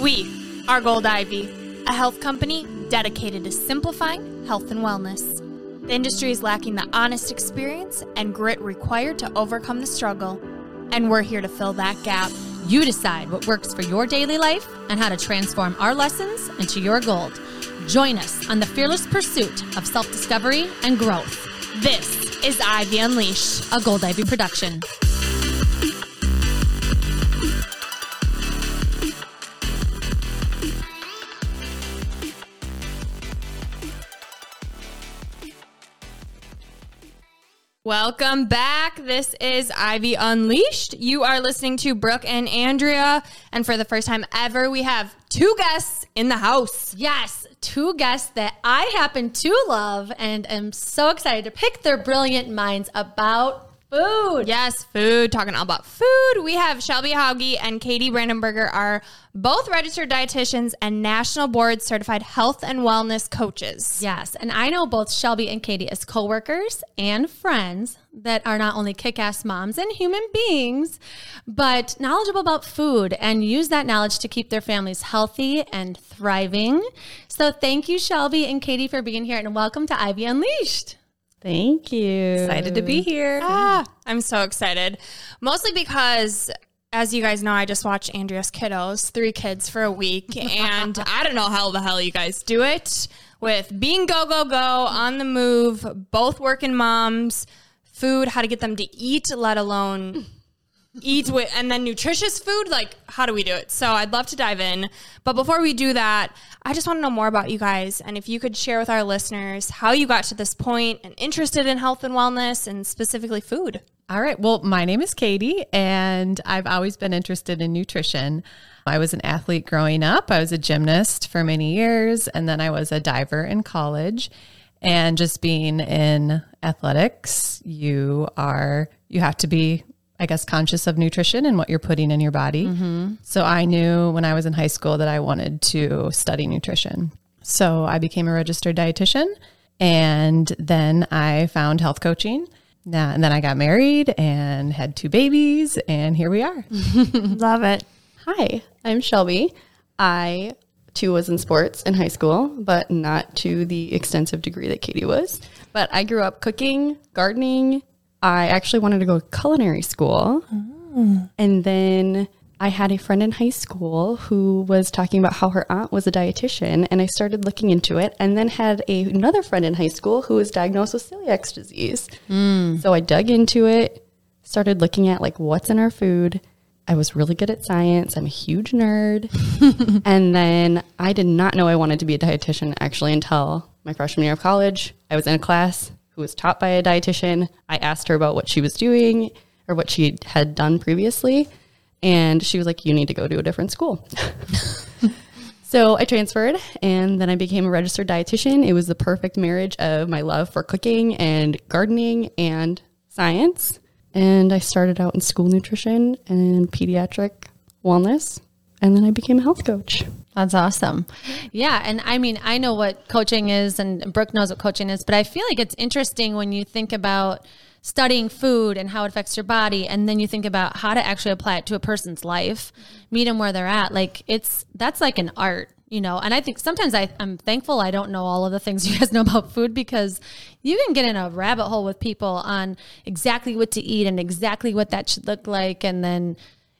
We are Gold Ivy, a health company dedicated to simplifying health and wellness. The industry is lacking the honest experience and grit required to overcome the struggle, and we're here to fill that gap. You decide what works for your daily life and how to transform our lessons into your gold. Join us on the fearless pursuit of self discovery and growth. This is Ivy Unleashed. A Gold Ivy production. Welcome back. This is Ivy Unleashed. You are listening to Brooke and Andrea. And for the first time ever, we have two guests in the house. Yes, two guests that I happen to love and am so excited to pick their brilliant minds about food. Yes, food. Talking all about food. We have Shelby Hauge and Katie Brandenberger are both registered dietitians and national board certified health and wellness coaches. Yes, and I know both Shelby and Katie as coworkers and friends that are not only kick-ass moms and human beings, but knowledgeable about food and use that knowledge to keep their families healthy and thriving. So thank you Shelby and Katie for being here and welcome to Ivy Unleashed. Thank you. Excited to be here. Ah, I'm so excited. Mostly because as you guys know, I just watched Andrea's kiddos, three kids for a week, and I don't know how the hell you guys do it with being go, go, go, on the move, both working moms, food, how to get them to eat, let alone eat with, and then nutritious food. Like, how do we do it? So I'd love to dive in. But before we do that, I just want to know more about you guys. And if you could share with our listeners how you got to this point and interested in health and wellness and specifically food. All right. Well, my name is Katie, and I've always been interested in nutrition. I was an athlete growing up. I was a gymnast for many years, and then I was a diver in college. And just being in athletics, you are you have to be I guess, conscious of nutrition and what you're putting in your body. Mm-hmm. So I knew when I was in high school that I wanted to study nutrition. So I became a registered dietitian and then I found health coaching. Now, and then I got married and had two babies, and here we are. Love it. Hi, I'm Shelby. I too was in sports in high school, but not to the extensive degree that Katie was. But I grew up cooking, gardening, I actually wanted to go to culinary school. Oh. And then I had a friend in high school who was talking about how her aunt was a dietitian, and I started looking into it. And then had a, another friend in high school who was diagnosed with celiac disease. Mm. So I dug into it, started looking at like what's in our food. I was really good at science. I'm a huge nerd. and then I did not know I wanted to be a dietitian actually until my freshman year of college. I was in a class who was taught by a dietitian. I asked her about what she was doing or what she had done previously. And she was like, You need to go to a different school. so I transferred and then I became a registered dietitian. It was the perfect marriage of my love for cooking and gardening and science. And I started out in school nutrition and pediatric wellness. And then I became a health coach. That's awesome. Yeah. And I mean, I know what coaching is, and Brooke knows what coaching is, but I feel like it's interesting when you think about studying food and how it affects your body, and then you think about how to actually apply it to a person's life, meet them where they're at. Like, it's that's like an art. You know, and I think sometimes I, I'm thankful I don't know all of the things you guys know about food because you can get in a rabbit hole with people on exactly what to eat and exactly what that should look like. And then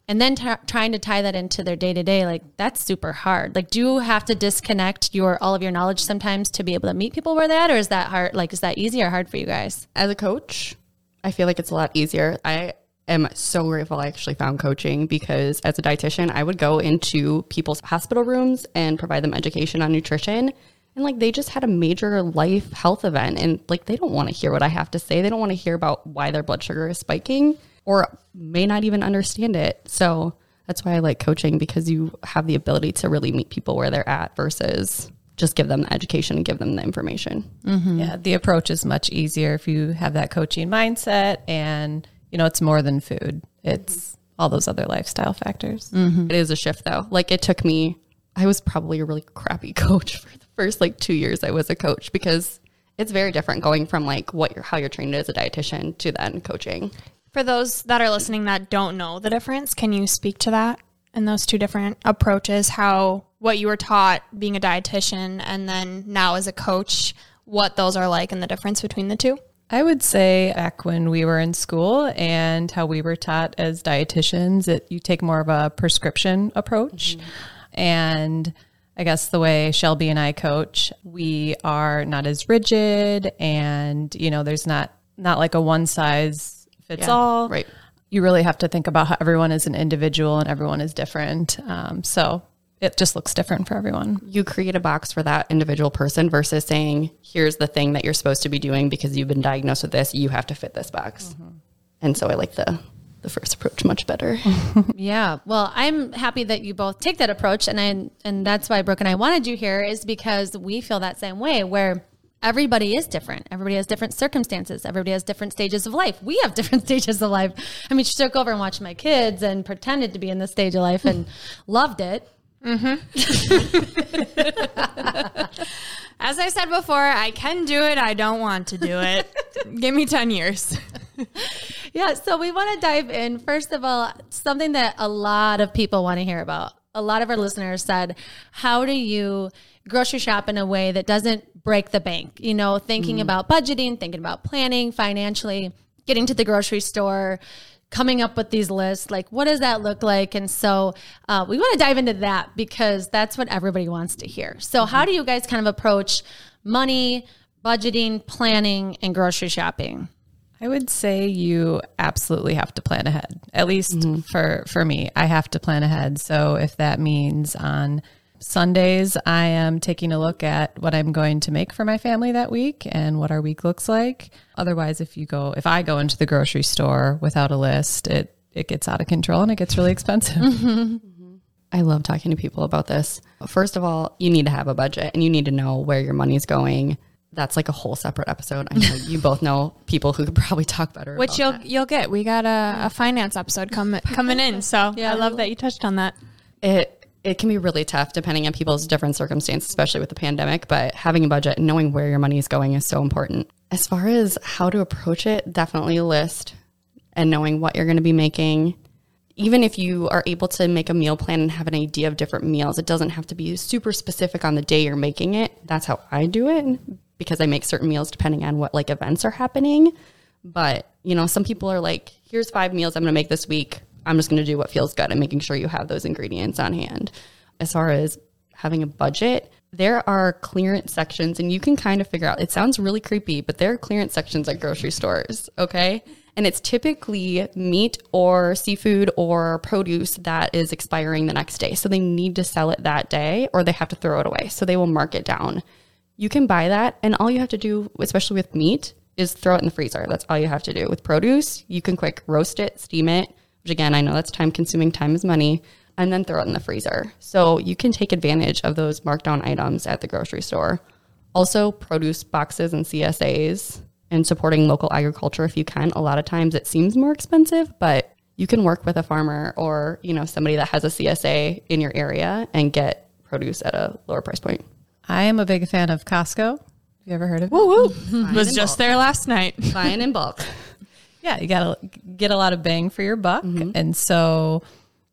and then t- trying to tie that into their day to day like that's super hard. Like do you have to disconnect your all of your knowledge sometimes to be able to meet people where they're at or is that hard like is that easy or hard for you guys? As a coach i feel like it's a lot easier. I am so grateful i actually found coaching because as a dietitian i would go into people's hospital rooms and provide them education on nutrition. And like they just had a major life health event and like they don't want to hear what i have to say. They don't want to hear about why their blood sugar is spiking or may not even understand it. So that's why I like coaching because you have the ability to really meet people where they're at versus just give them the education and give them the information. Mm-hmm. Yeah, the approach is much easier if you have that coaching mindset and you know it's more than food. It's all those other lifestyle factors. Mm-hmm. It is a shift though. Like it took me I was probably a really crappy coach for the first like 2 years I was a coach because it's very different going from like what you're how you're trained as a dietitian to then coaching. For those that are listening that don't know the difference, can you speak to that? and those two different approaches, how what you were taught being a dietitian and then now as a coach, what those are like and the difference between the two? I would say back when we were in school and how we were taught as dietitians, that you take more of a prescription approach. Mm-hmm. And I guess the way Shelby and I coach, we are not as rigid and, you know, there's not not like a one size fits all. right. You really have to think about how everyone is an individual and everyone is different. Um, so it just looks different for everyone. You create a box for that individual person versus saying, here's the thing that you're supposed to be doing because you've been diagnosed with this. You have to fit this box. And so I like the the first approach much better. Yeah. Well, I'm happy that you both take that approach and I, and that's why Brooke and I wanted you here is because we feel that same way where everybody is different. Everybody has different circumstances. Everybody has different stages of life. We have different stages of life. I mean, she took over and watched my kids and pretended to be in this stage of life and loved it. Mm-hmm. As I said before, I can do it. I don't want to do it. Give me 10 years. Yeah, so we want to dive in. First of all, something that a lot of people want to hear about. A lot of our listeners said, How do you grocery shop in a way that doesn't break the bank? You know, thinking mm. about budgeting, thinking about planning financially, getting to the grocery store, coming up with these lists. Like, what does that look like? And so uh, we want to dive into that because that's what everybody wants to hear. So, how mm-hmm. do you guys kind of approach money, budgeting, planning, and grocery shopping? I would say you absolutely have to plan ahead. At least mm-hmm. for for me, I have to plan ahead. So if that means on Sundays I am taking a look at what I'm going to make for my family that week and what our week looks like. Otherwise, if you go if I go into the grocery store without a list, it it gets out of control and it gets really expensive. I love talking to people about this. First of all, you need to have a budget and you need to know where your money's going. That's like a whole separate episode. I know you both know people who could probably talk better. Which about you'll that. you'll get. We got a, a finance episode coming coming in. So yeah, I love that you touched on that. it it can be really tough depending on people's different circumstances, especially with the pandemic. But having a budget and knowing where your money is going is so important. As far as how to approach it, definitely list and knowing what you're going to be making. Even if you are able to make a meal plan and have an idea of different meals, it doesn't have to be super specific on the day you're making it. That's how I do it because I make certain meals depending on what like events are happening. But, you know, some people are like, here's five meals I'm going to make this week. I'm just going to do what feels good and making sure you have those ingredients on hand. As far as having a budget, there are clearance sections and you can kind of figure out, it sounds really creepy, but there are clearance sections at grocery stores. Okay. And it's typically meat or seafood or produce that is expiring the next day. So they need to sell it that day or they have to throw it away. So they will mark it down. You can buy that, and all you have to do, especially with meat, is throw it in the freezer. That's all you have to do. With produce, you can quick roast it, steam it, which again, I know that's time consuming, time is money, and then throw it in the freezer. So you can take advantage of those markdown items at the grocery store. Also, produce boxes and CSAs and supporting local agriculture if you can. A lot of times it seems more expensive, but you can work with a farmer or, you know, somebody that has a CSA in your area and get produce at a lower price point. I am a big fan of Costco. Have you ever heard of it? Woo woo. Was just there last night. Buying in bulk. Yeah, you got to get a lot of bang for your buck. Mm-hmm. And so,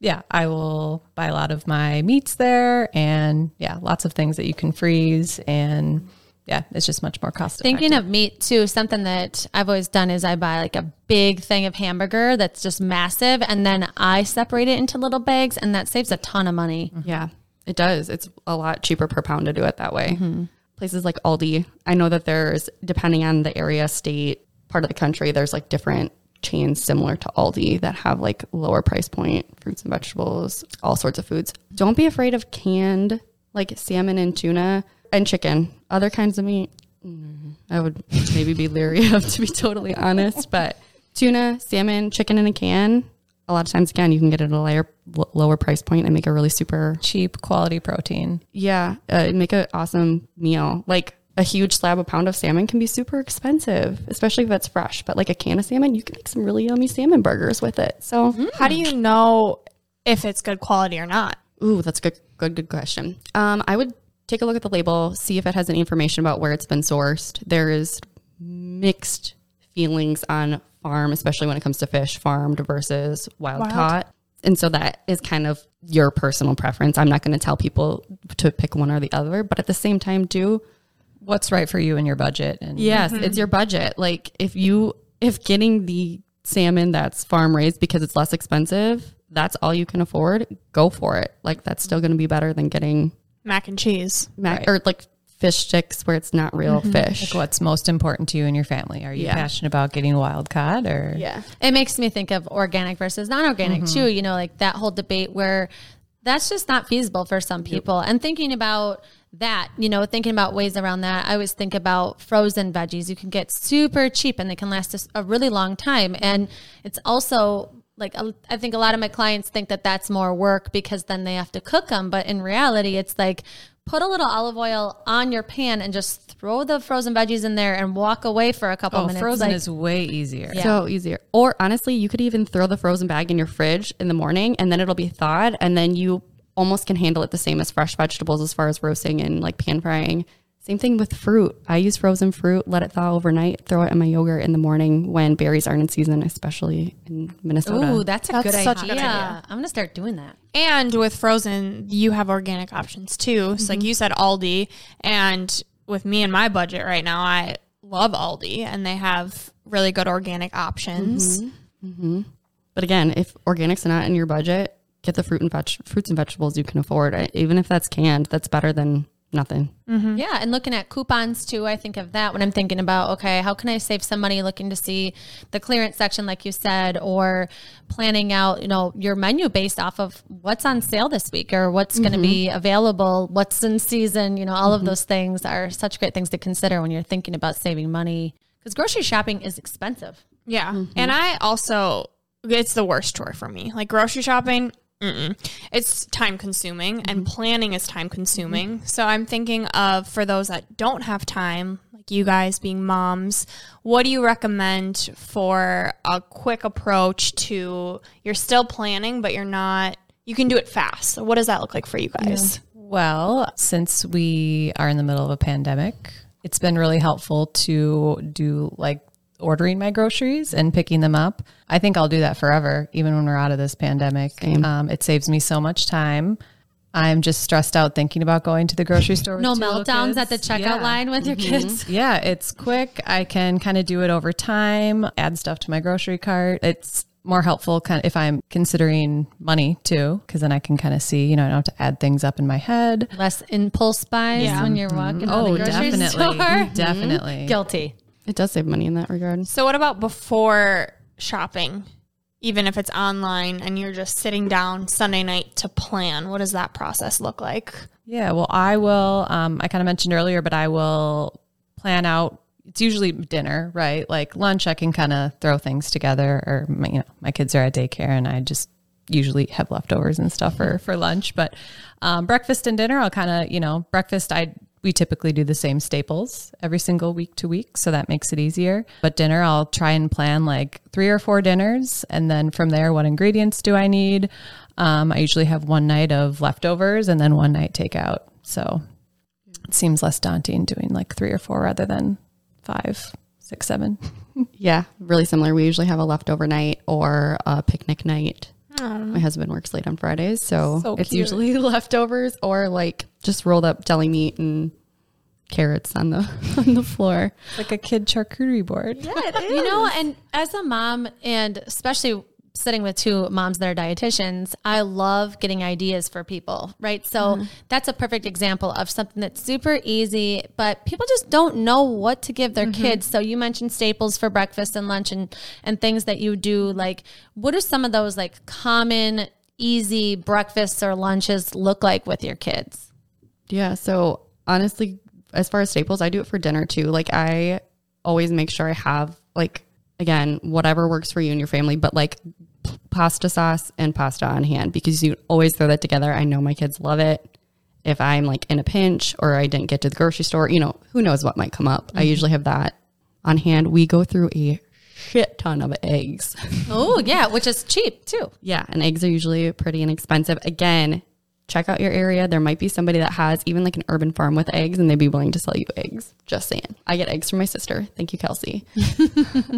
yeah, I will buy a lot of my meats there and yeah, lots of things that you can freeze. And yeah, it's just much more cost effective. Thinking of meat too, something that I've always done is I buy like a big thing of hamburger that's just massive and then I separate it into little bags and that saves a ton of money. Mm-hmm. Yeah, it does. It's a lot cheaper per pound to do it that way. Mm-hmm. Places like Aldi, I know that there's, depending on the area, state, part of the country, there's like different chains similar to Aldi that have like lower price point fruits and vegetables, all sorts of foods. Don't be afraid of canned like salmon and tuna and chicken, other kinds of meat. mm, I would maybe be leery of, to be totally honest, but tuna, salmon, chicken in a can. A lot of times, again, you can get it at a lower, lower price point and make a really super cheap quality protein. yeah, uh, make an awesome meal. Like a huge slab, a pound of salmon can be super expensive, especially if it's fresh. But like a can of salmon, you can make some really yummy salmon burgers with it. So, How do you know if it's good quality or not? ooh, that's a good, good, good question. Um, I would take a look at the label, see if it has any information about where it's been sourced. There is mixed feelings on farm, especially when it comes to fish, farmed versus wild Wild. caught. And so that is kind of your personal preference. I'm not going to tell people to pick one or the other, but at the same time, do What's right for you and your budget? And Yes, it's mm-hmm. your budget. Like if you if getting the salmon that's farm raised because it's less expensive, that's all you can afford, go for it. Like that's still going to be better than getting Mac and cheese. mac or like fish sticks where it's not real mm-hmm. fish. Like what's most important to you and your family? Are you Yeah. passionate about getting wild caught or? Yeah. It makes me think of organic versus non-organic mm-hmm. too. You know, like that whole debate where that's just not feasible for some people. And thinking about that, you know, thinking about ways around that, I always think about frozen veggies. You can get super cheap and they can last us a really long time. And it's also like I think a lot of my clients think that that's more work because then they have to cook them. But in reality, it's like put a little olive oil on your pan and just throw the frozen veggies in there and walk away for a couple Oh, minutes. frozen Like, is way easier. So easier. Or honestly, you could even throw the frozen bag in your fridge in the morning and then it'll be thawed and then you almost can handle it the same as fresh vegetables as far as roasting and like pan frying. Same thing with fruit. I use frozen fruit, let it thaw overnight, throw it in my yogurt in the morning when berries aren't in season, especially in Minnesota. Ooh, that's a That's good such a idea. good idea. I'm gonna start doing that. And with frozen, you have organic options too. So like mm-hmm. you said, Aldi, and with me and my budget right now, I love Aldi, and they have really good organic options. Mm-hmm. Mm-hmm. But again, if organics are not in your budget, get the fruit and veg- fruits and vegetables you can afford. Even if that's canned, that's better than nothing. Mm-hmm. Yeah, and looking at coupons too, I think of that when I'm thinking about okay, how can I save some money? Looking to see the clearance section, like you said, or planning out, you know, your menu based off of what's on sale this week or what's going to mm-hmm. be available, what's in season. You know, all of mm-hmm. those things are such great things to consider when you're thinking about saving money because grocery shopping is expensive. Yeah. And I also, it's the worst chore for me. Like grocery shopping, mm-mm. it's time consuming and mm-hmm. planning is time consuming. Mm-hmm. So I'm thinking of for those that don't have time, like you guys being moms, what do you recommend for a quick approach to you're still planning, but you're not, you can do it fast. So what does that look like for you guys? Well, since we are in the middle of a pandemic, it's been really helpful to do like ordering my groceries and picking them up. I think I'll do that forever, even when we're out of this pandemic. Um, it saves me so much time. I'm just stressed out thinking about going to the grocery store. with No two little meltdowns at the checkout Yeah. line with your kids. Yeah, it's quick. I can kind of do it over time, add stuff to my grocery cart. It's more helpful kind of if I'm considering money too, because then I can kind of see, you know, I don't have to add things up in my head. Less impulse buys Yeah. when you're walking. to Oh, the grocery definitely. store. Definitely. Guilty. It does save money in that regard. So what about before shopping? Even if it's online and you're just sitting down Sunday night to plan, what does that process look like? Yeah, well, I will. Um, I kind of mentioned earlier, but I will plan out. It's usually dinner, right? Like lunch, I can kind of throw things together, or my, you know, my kids are at daycare, and I just usually have leftovers and stuff for for lunch. But um, breakfast and dinner, I'll kind of, you know, breakfast. I we typically do the same staples every single week to week, so that makes it easier. But dinner, I'll try and plan like three or four dinners, and then from there, what ingredients do I need? Um, I usually have one night of leftovers and then one night takeout. So it seems less daunting doing like three or four rather than five, six, seven. Yeah, really similar. We usually have a leftover night or a picnic night. My husband works late on Fridays, so, So it's cute. usually leftovers or like just rolled up deli meat and carrots on the on the floor. Like a kid charcuterie board. Yeah, you know, and as a mom, and especially sitting with two moms that are dietitians, I love getting ideas for people, right? So mm-hmm. that's a perfect example of something that's super easy, but people just don't know what to give their mm-hmm. kids. So you mentioned staples for breakfast and lunch and and things that you do. Like, what are some of those like common, easy breakfasts or lunches look like with your kids? Yeah. So honestly, as far as staples, I do it for dinner too. Like I always make sure I have like again whatever works for you and your family, but like pasta sauce and pasta on hand because you always throw that together. I know my kids love it. If I'm like in a pinch or I didn't get to the grocery store, you know, who knows what might come up. I mm-hmm. usually have that on hand. We go through a shit ton of eggs. Oh, yeah, which is cheap too. Yeah, and eggs are usually pretty inexpensive. Again, check out your area. There might be somebody that has even like an urban farm with eggs and they'd be willing to sell you eggs. Just saying. I get eggs from my sister. Thank you, Kelsey.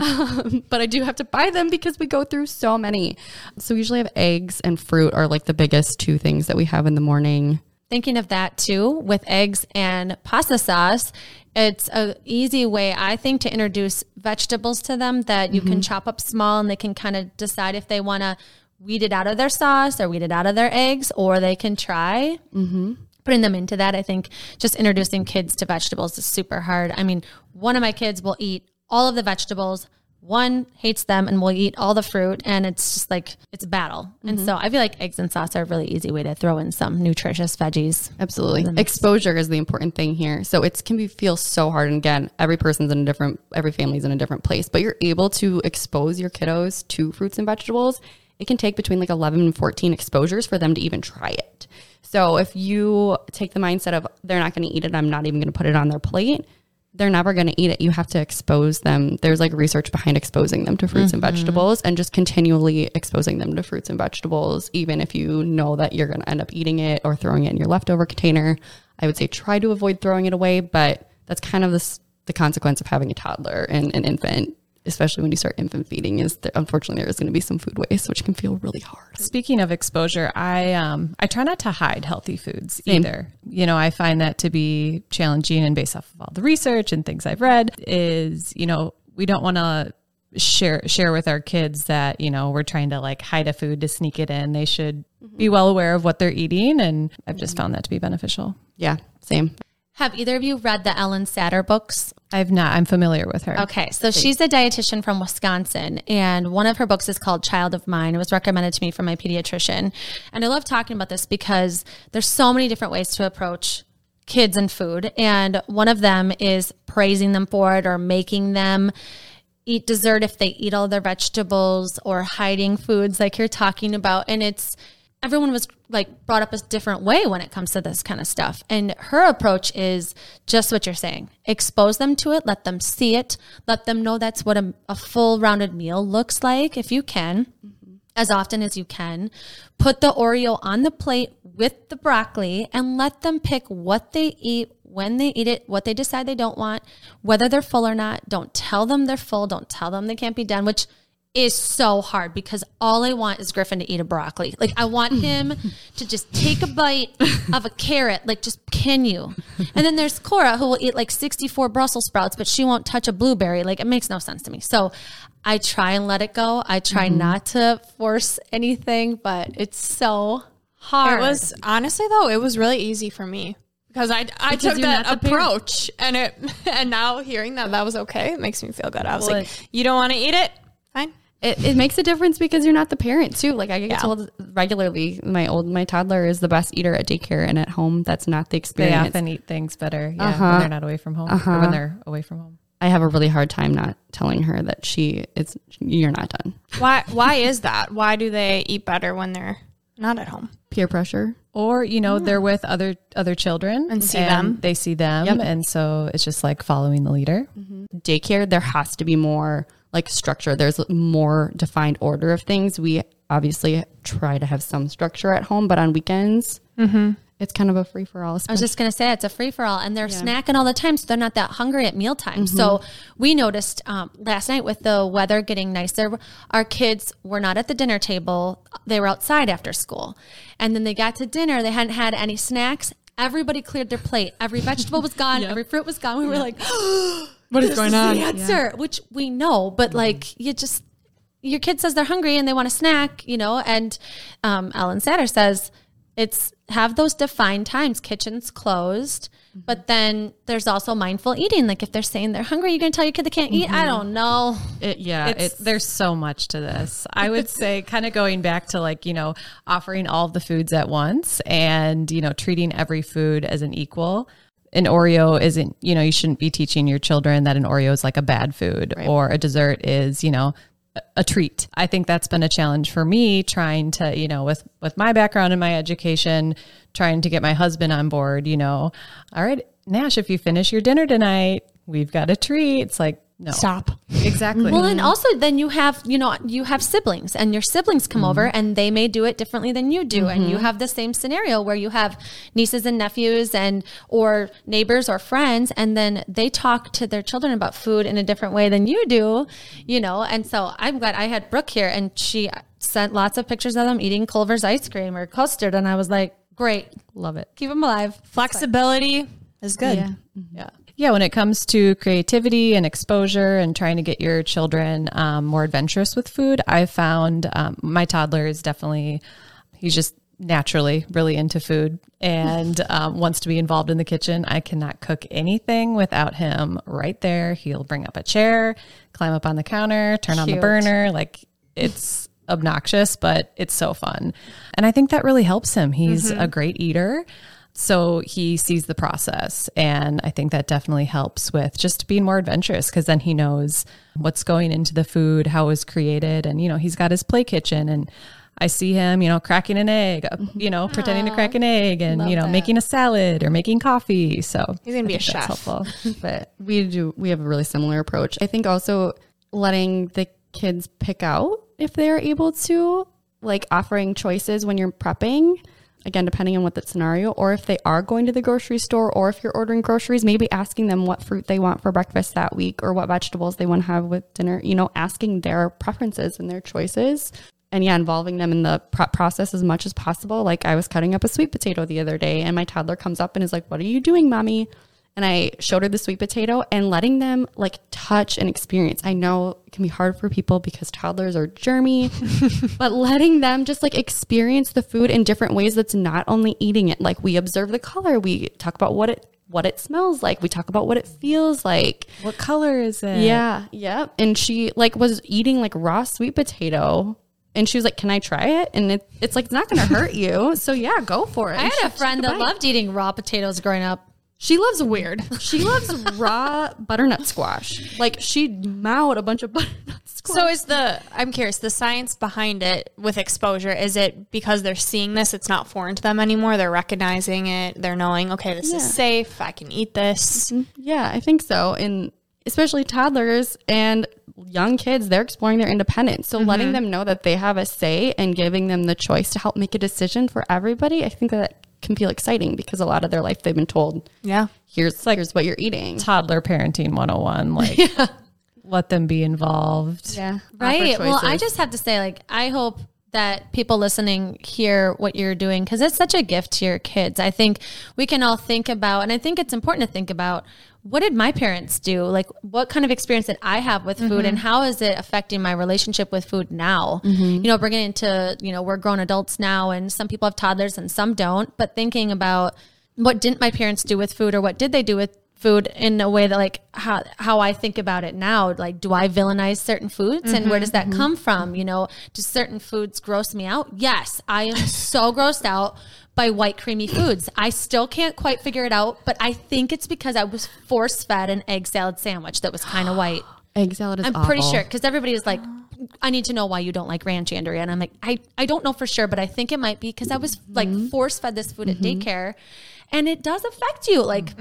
um, but I do have to buy them because we go through so many. So we usually have eggs and fruit are like the biggest two things that we have in the morning. Thinking of that too with eggs and pasta sauce, it's a easy way I think to introduce vegetables to them that you can chop up small and they can kind of decide if they want to weed it out of their sauce or weed it out of their eggs or they can try mm-hmm. putting them into that. I think just introducing kids to vegetables is super hard. I mean, one of my kids will eat all of the vegetables. One hates them and will eat all the fruit, and it's just like it's a battle. And mm-hmm. so I feel like eggs and sauce are a really easy way to throw in some nutritious veggies. Absolutely. Exposure is the important thing here. So it can be feel so hard. And again, every person's in a different, every family's in a different place, but you're able to expose your kiddos to fruits and vegetables. It can take between like 11 and 14 exposures for them to even try it. So if you take the mindset of they're not going to eat it, I'm not even going to put it on their plate, they're never going to eat it. You have to expose them. There's like research behind exposing them to fruits and mm-hmm. vegetables and just continually exposing them to fruits and vegetables, even if you know that you're going to end up eating it or throwing it in your leftover container. I would say try to avoid throwing it away, but that's kind of this, the consequence of having a toddler and an infant, especially when you start infant feeding, is that unfortunately there is going to be some food waste, which can feel really hard. Speaking of exposure, I um I try not to hide healthy foods either. You know, I find that to be challenging and based off of all the research and things I've read is, you know, we don't want to share share with our kids that, you know, we're trying to like hide a food to sneak it in. They should be well aware of what they're eating and I've just found that to be beneficial. Yeah, same. Have either of you read the Ellyn Satter books? I've not I'm familiar with her. Okay, so she's a dietitian from Wisconsin, and one of her books is called Child of Mine. It was recommended to me from my pediatrician. And I love talking about this because there's so many different ways to approach kids and food. And one of them is praising them for it or making them eat dessert if they eat all their vegetables or hiding foods like you're talking about. And it's everyone was like brought up a different way when it comes to this kind of stuff. And her approach is just what you're saying expose them to it, let them see it, let them know that's what a, a full rounded meal looks like if you can. Mm-hmm. As often as you can, put the Oreo on the plate with the broccoli and let them pick what they eat, when they eat it, what they decide they don't want, whether they're full or not. Don't tell them they're full. Don't tell them they can't be done, which is so hard because all I want is Griffin to eat a broccoli. Like I want him to just take a bite of a carrot. Like just can you? And then there's Cora who will eat like 64 Brussels sprouts, but she won't touch a blueberry. Like it makes no sense to me. So I try and let it go. I try mm-hmm. not to force anything, but it's so hard. It was honestly though, it was really easy for me because I I Because took that not the parent. approach and it and now hearing that that was okay, it makes me feel good. I was Well, like, you don't want to eat it, fine. It, it makes a difference because you're not the parent too. Like I get Yeah. told regularly, my old my toddler is the best eater at daycare and at home. That's not the experience. They experience. often eat things better yeah, Uh-huh. when they're not away from home or when they're away from home. I have a really hard time not telling her that she is. You're not done. Why why is that? Why do they eat better when they're not at home? Peer pressure. or you know they're with other other children And see them. they see them Yep. and so it's just like following the leader daycare, there has to be more like structure. There's more defined order of things. We obviously try to have some structure at home, but on weekends, it's kind of a free for all. I was just going to say it's a free for all, and they're snacking all the time, so they're not that hungry at mealtime. So we noticed um, last night with the weather getting nicer, our kids were not at the dinner table; they were outside after school, and then they got to dinner. They hadn't had any snacks. Everybody cleared their plate. Every vegetable was gone. Every fruit was gone. We were like, What is going on? the answer, which we know, but mm-hmm. like you just your kid says they're hungry and they want a snack, you know, and um, Ellyn Satter says it's have those defined times. Kitchen's closed, mm-hmm. but then there's also mindful eating. Like if they're saying they're hungry, you're gonna tell your kid they can't eat. I mm-hmm. don't know. it, yeah It's- it's, there's so much to this i would say kind of going back to like you know offering all of the foods at once and you know treating every food as an equal an oreo isn't you know you shouldn't be teaching your children that an oreo is like a bad food or a dessert is you know a- treat. I think that's been a challenge for me trying to, you know, with with my background and my education, trying to get my husband on board, you know. All right, Nash, if you finish your dinner tonight, we've got a treat. It's like Stop. Exactly. Well, and also then you have, you know, you have siblings and your siblings come over mm-hmm. and they may do it differently than you do. And you mm-hmm. have the same scenario where you have nieces and nephews and or neighbors or friends and then they talk to their children about food in a different way than you do, you know. And so I'm glad I had Brooke here and she sent lots of pictures of them eating Culver's ice cream or custard and I was like, "Great. love it. Keep them alive." Flexibility is good. Yeah. Mm-hmm. Yeah. Yeah, when it comes to creativity and exposure and trying to get your children um, more adventurous with food, I've found um, my toddler is definitely, he's just naturally really into food and um, wants to be involved in the kitchen. I cannot cook anything without him right there. He'll bring up a chair, climb up on the counter, turn on the burner. Like it's obnoxious, but it's so fun. And I think that really helps him. He's a great eater. So he sees the process. And I think that definitely helps with just being more adventurous because then he knows what's going into the food, how it was created. And, you know, he's got his play kitchen and I see him, you know, cracking an egg, you know, pretending to crack an egg and, you know, making a salad or making coffee. So He's gonna be a chef. helpful. but we do we have a really similar approach. I think also letting the kids pick out if they're able to, like offering choices when you're prepping. Again, depending on what the scenario, or if they are going to the grocery store, or if you're ordering groceries, maybe asking them what fruit they want for breakfast that week, or what vegetables they want to have with dinner. You know, asking their preferences and their choices, and yeah, involving them in the prep process as much as possible. Like I was cutting up a sweet potato the other day, and my toddler comes up and is like, "What are you doing, mommy?" And I showed her the sweet potato and letting them like touch and experience. I know it can be hard for people because toddlers are germy, but letting them just like experience the food in different ways that's not only eating it. Like we observe the color, we talk about what it what it smells like, we talk about what it feels like. What color is it? Yeah, yeah. And she like was eating like raw sweet potato. And she was like, "Can I try it?" And it, it's like it's not going to hurt you, so yeah, go for it. I And had a friend that bite. loved eating raw potatoes growing up. She loves weird. She loves raw butternut squash. Like she mowed a bunch of butternut squash. So is the I'm curious the science behind it with exposure is it because they're seeing this it's not foreign to them anymore they're recognizing it they're knowing okay this Yeah. is safe I can eat this mm-hmm. yeah, I think so. And especially toddlers and young kids, they're exploring their independence. So letting mm-hmm. them know that they have a say and giving them the choice to help make a decision for everybody, I think that can feel exciting because a lot of their life they've been told, yeah here's like, here's what you're eating. Toddler parenting 101. Like, yeah. let them be involved. Yeah. Right. Well, I just have to say, like, I hope that people listening hear what you're doing because it's such a gift to your kids. I think we can all think about, and I think it's important to think about what did my parents do? Like, what kind of experience did I have with food, and mm-hmm. how is it affecting my relationship with food now? Mm-hmm. You know, bringing it into, you know, we're grown adults now, and some people have toddlers and some don't, but thinking about what didn't my parents do with food, or what did they do with food in a way that like how how I think about it now like do I villainize certain foods and where does that mm-hmm. come from you know? Do certain foods gross me out? Yes. I am so grossed out by white creamy foods. I still can't quite figure it out but I think it's because I was force fed an egg salad sandwich that was kind of white. Egg salad is I'm pretty sure because everybody is like, I need to know why you don't like ranch, Andrea. And I'm like, I, I don't know for sure, but I think it might be because I was like mm-hmm. force fed this food at mm-hmm. daycare and it does affect you. Like,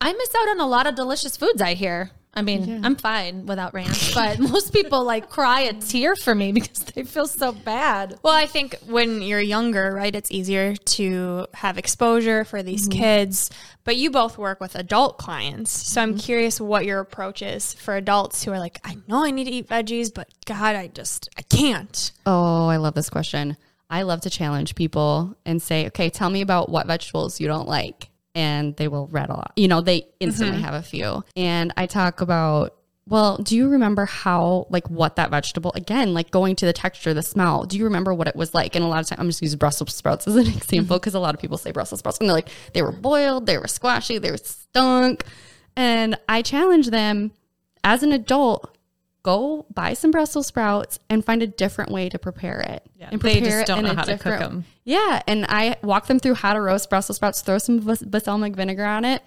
I miss out on a lot of delicious foods, I hear. I mean, I'm fine without ranch, but most people like cry a tear for me because they feel so bad. well I think when you're younger right it's easier to have exposure for these mm-hmm. kids but you both work with adult clients so I'm mm-hmm. curious what your approach is for adults who are like I know I need to eat veggies but God I just I can't Oh, I love this question. I love to challenge people and say, okay, tell me about what vegetables you don't like. And they will rattle off. You know, they instantly mm-hmm. have a few. And I talk about, well, do you remember how, like, what that vegetable, again, like going to the texture, the smell, do you remember what it was like? And a lot of times, I'm just using Brussels sprouts as an example mm-hmm. because a lot of people say Brussels sprouts and they're like, they were boiled, they were squashy, they were stunk. And I challenge them as an adult, go buy some Brussels sprouts and find a different way to prepare it. Yeah, and they just prepare it don't in know a how to cook different- Yeah, and I walk them through how to roast Brussels sprouts, throw some balsamic vinegar on it.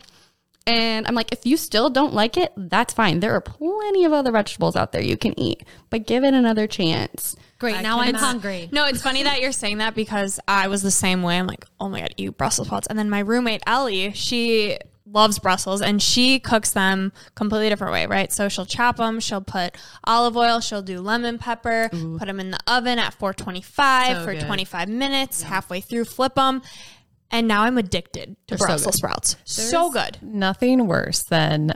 And I'm like, if you still don't like it, that's fine. There are plenty of other vegetables out there you can eat, but give it another chance. Great. now I'm hungry. No, it's funny that you're saying that because I was the same way. I'm like, oh my god, eat Brussels sprouts. And then my roommate Ellie, she loves Brussels and she cooks them completely different way, right? So she'll chop them, she'll put olive oil, she'll do lemon pepper, put them in the oven at 425 So for good. 25 minutes, halfway through flip them. And now I'm addicted to so Brussels good. sprouts. so good. Nothing worse than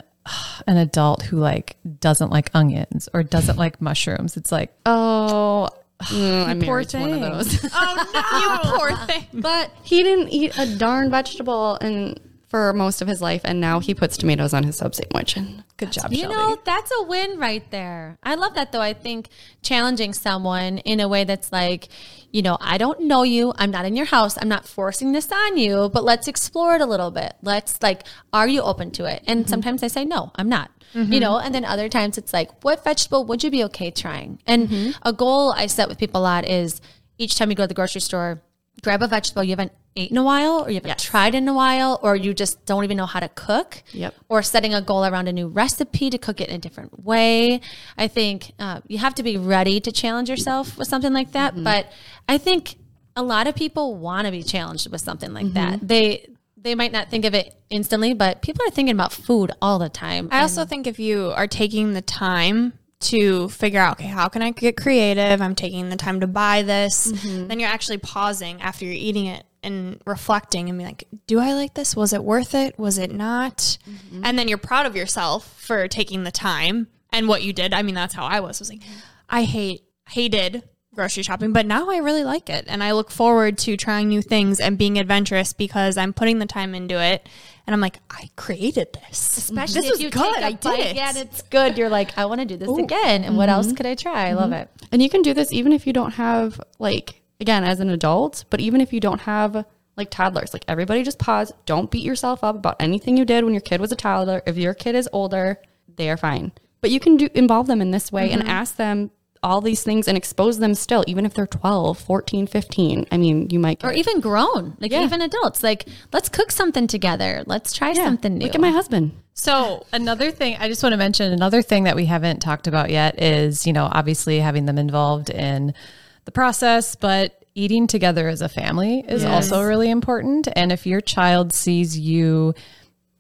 an adult who like doesn't like onions or doesn't like mushrooms. It's like, Oh, mm, I'm poor to one of thing. those. Oh no, you poor thing. but he didn't eat a darn vegetable and for most of his life, and now he puts tomatoes on his sub sandwich. And good job, You Shelby. know, that's a win right there. I love that though. I think challenging someone in a way that's like, you know, I don't know you. I'm not in your house. I'm not forcing this on you, but let's explore it a little bit. Let's like, are you open to it? And mm-hmm. sometimes I say, no, I'm not. You mm-hmm. know, and then other times it's like, what vegetable would you be okay trying? And mm-hmm. a goal I set with people a lot is each time you go to the grocery store, grab a vegetable you haven't eaten in a while or you haven't tried in a while or you just don't even know how to cook? Yep. or setting a goal around a new recipe to cook it in a different way? I think uh, you have to be ready to challenge yourself with something like that but i think a lot of people want to be challenged with something like that. They they might not think of it instantly but people are thinking about food all the time. I also think if you are taking the time to figure out, okay, how can I get creative? I'm taking the time to buy this. Mm-hmm. Then you're actually pausing after you're eating it and reflecting and be like, do I like this? Was it worth it? Was it not? Mm-hmm. And then you're proud of yourself for taking the time and what you did. I mean, that's how I was. was like, I hate hated grocery shopping, but now I really like it. And I look forward to trying new things and being adventurous because I'm putting the time into it. And I'm like, I created this. especially this if was you good. take a I did bite, it. yeah and it's good you're like i want to do this again and what mm-hmm. else could i try i love mm-hmm. it And you can do this even if you don't have like again as an adult, but even if you don't have like toddlers. Like everybody just pause. Don't beat yourself up about anything you did when your kid was a toddler. If your kid is older, they are fine. But you can do involve them in this way and mm-hmm. ask them all these things and expose them still even if they're 12, 14, 15. I mean, you might get or even grown like Yeah. even adults like let's cook something together let's try something new Look at my husband. So Another thing I just want to mention, another thing that we haven't talked about yet is, you know, obviously having them involved in the process, but eating together as a family is also really important. And if your child sees you